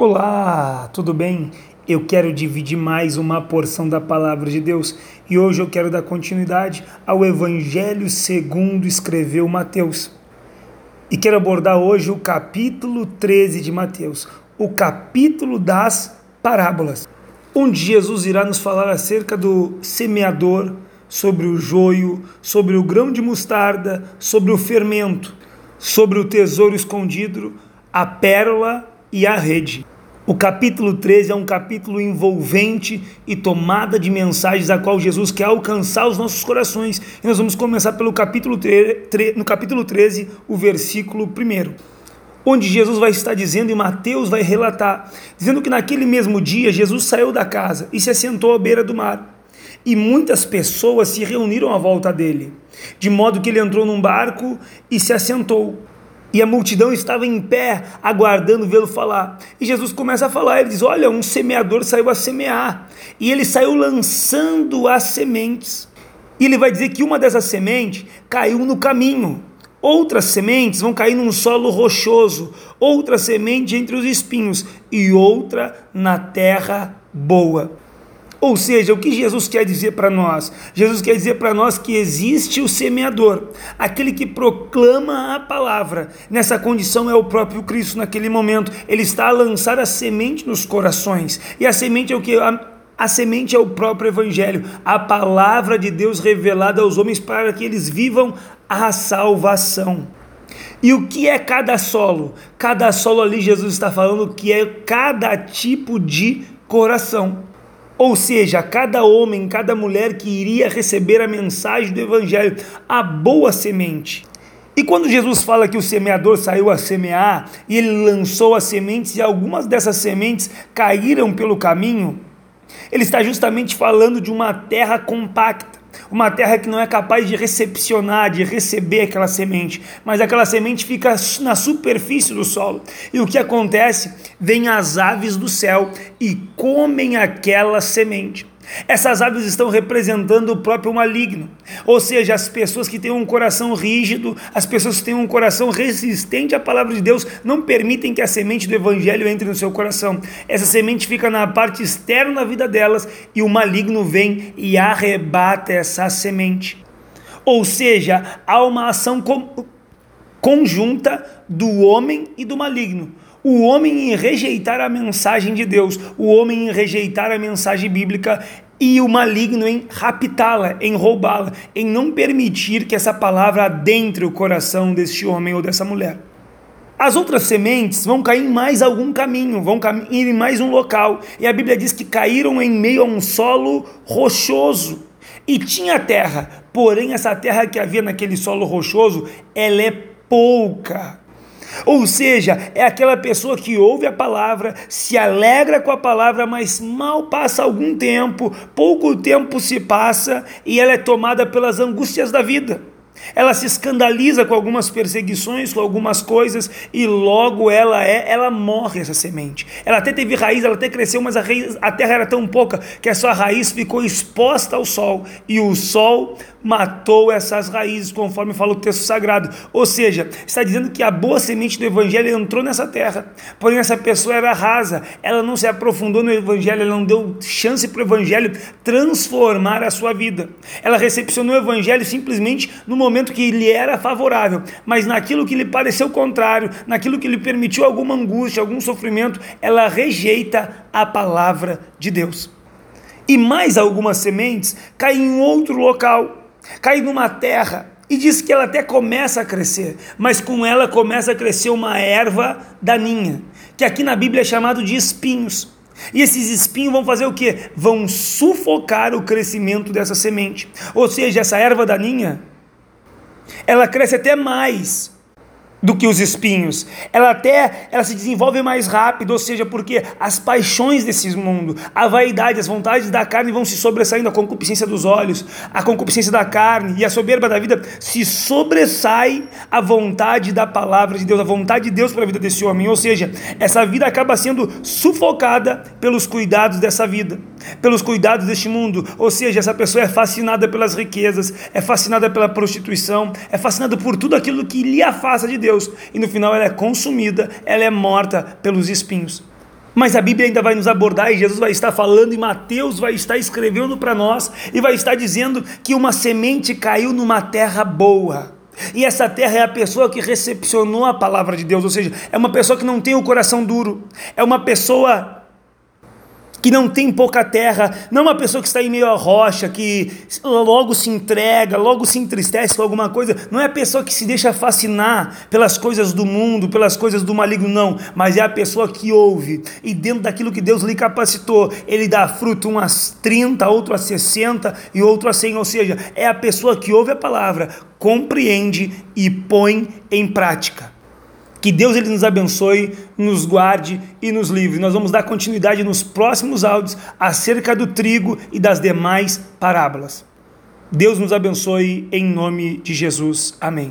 Olá, tudo bem? Eu quero dividir mais uma porção da palavra de Deus e hoje eu quero dar continuidade ao Evangelho segundo escreveu Mateus. E quero abordar hoje o capítulo 13 de Mateus, o capítulo das parábolas, onde Jesus irá nos falar acerca do semeador, sobre o joio, sobre o grão de mostarda, sobre o fermento, sobre o tesouro escondido, a pérola e a rede. O capítulo 13 é um capítulo envolvente e tomada de mensagens a qual Jesus quer alcançar os nossos corações. E nós vamos começar pelo capítulo 13, no capítulo 13, o versículo 1. Onde Jesus vai estar dizendo, e Mateus vai relatar, dizendo que naquele mesmo dia Jesus saiu da casa e se assentou à beira do mar. E muitas pessoas se reuniram à volta dele, de modo que ele entrou num barco e se assentou e a multidão estava em pé, aguardando vê-lo falar. E Jesus começa a falar, ele diz: Olha, um semeador saiu a semear, e ele saiu lançando as sementes. E ele vai dizer que uma dessas sementes caiu no caminho. Outras sementes vão cair num solo rochoso, outra semente entre os espinhos e outra na terra boa. Ou seja, o que Jesus quer dizer para nós? Jesus quer dizer para nós que existe o semeador, aquele que proclama a palavra. Nessa condição é o próprio Cristo naquele momento. Ele está a lançar a semente nos corações. E a semente é o que? A, a semente é o próprio Evangelho, a palavra de Deus revelada aos homens para que eles vivam a salvação. E o que é cada solo? Cada solo ali, Jesus está falando que é cada tipo de coração. Ou seja, cada homem, cada mulher que iria receber a mensagem do Evangelho, a boa semente. E quando Jesus fala que o semeador saiu a semear e ele lançou as sementes e algumas dessas sementes caíram pelo caminho, ele está justamente falando de uma terra compacta uma terra que não é capaz de recepcionar, de receber aquela semente, mas aquela semente fica na superfície do solo. E o que acontece? Vêm as aves do céu e comem aquela semente. Essas aves estão representando o próprio maligno, ou seja, as pessoas que têm um coração rígido, as pessoas que têm um coração resistente à palavra de Deus, não permitem que a semente do evangelho entre no seu coração. Essa semente fica na parte externa da vida delas e o maligno vem e arrebata essa semente. Ou seja, há uma ação conjunta do homem e do maligno o homem em rejeitar a mensagem de Deus, o homem em rejeitar a mensagem bíblica e o maligno em raptá-la, em roubá-la, em não permitir que essa palavra adentre o coração deste homem ou dessa mulher. As outras sementes vão cair em mais algum caminho, vão cair em mais um local. E a Bíblia diz que caíram em meio a um solo rochoso. E tinha terra, porém essa terra que havia naquele solo rochoso, ela é pouca. Ou seja, é aquela pessoa que ouve a palavra, se alegra com a palavra, mas mal passa algum tempo, pouco tempo se passa e ela é tomada pelas angústias da vida. Ela se escandaliza com algumas perseguições, com algumas coisas, e logo ela é, ela morre essa semente. Ela até teve raiz, ela até cresceu, mas a, raiz, a terra era tão pouca que a sua raiz ficou exposta ao sol, e o sol matou essas raízes, conforme fala o texto sagrado. Ou seja, está dizendo que a boa semente do evangelho entrou nessa terra, porém essa pessoa era rasa, ela não se aprofundou no evangelho, ela não deu chance para o evangelho transformar a sua vida. Ela recepcionou o evangelho simplesmente no momento momento que lhe era favorável, mas naquilo que lhe pareceu contrário, naquilo que lhe permitiu alguma angústia, algum sofrimento, ela rejeita a palavra de Deus. E mais algumas sementes caem em outro local, caem numa terra e diz que ela até começa a crescer, mas com ela começa a crescer uma erva daninha, que aqui na Bíblia é chamado de espinhos. E esses espinhos vão fazer o que? Vão sufocar o crescimento dessa semente. Ou seja, essa erva daninha ela cresce até mais do que os espinhos. Ela até ela se desenvolve mais rápido, ou seja, porque as paixões desse mundo, a vaidade, as vontades da carne vão se sobressaindo, a concupiscência dos olhos, a concupiscência da carne e a soberba da vida se sobressai a vontade da palavra de Deus, a vontade de Deus para a vida desse homem. Ou seja, essa vida acaba sendo sufocada pelos cuidados dessa vida, pelos cuidados deste mundo. Ou seja, essa pessoa é fascinada pelas riquezas, é fascinada pela prostituição, é fascinada por tudo aquilo que lhe afasta de Deus e no final ela é consumida, ela é morta pelos espinhos. Mas a Bíblia ainda vai nos abordar e Jesus vai estar falando e Mateus vai estar escrevendo para nós e vai estar dizendo que uma semente caiu numa terra boa. E essa terra é a pessoa que recepcionou a palavra de Deus, ou seja, é uma pessoa que não tem o coração duro, é uma pessoa que não tem pouca terra, não uma pessoa que está em meio à rocha, que logo se entrega, logo se entristece com alguma coisa, não é a pessoa que se deixa fascinar pelas coisas do mundo, pelas coisas do maligno, não, mas é a pessoa que ouve e dentro daquilo que Deus lhe capacitou, ele dá fruto, um a 30, outro a 60 e outro a 100, ou seja, é a pessoa que ouve a palavra, compreende e põe em prática. Que Deus ele nos abençoe, nos guarde e nos livre. Nós vamos dar continuidade nos próximos áudios acerca do trigo e das demais parábolas. Deus nos abençoe em nome de Jesus. Amém.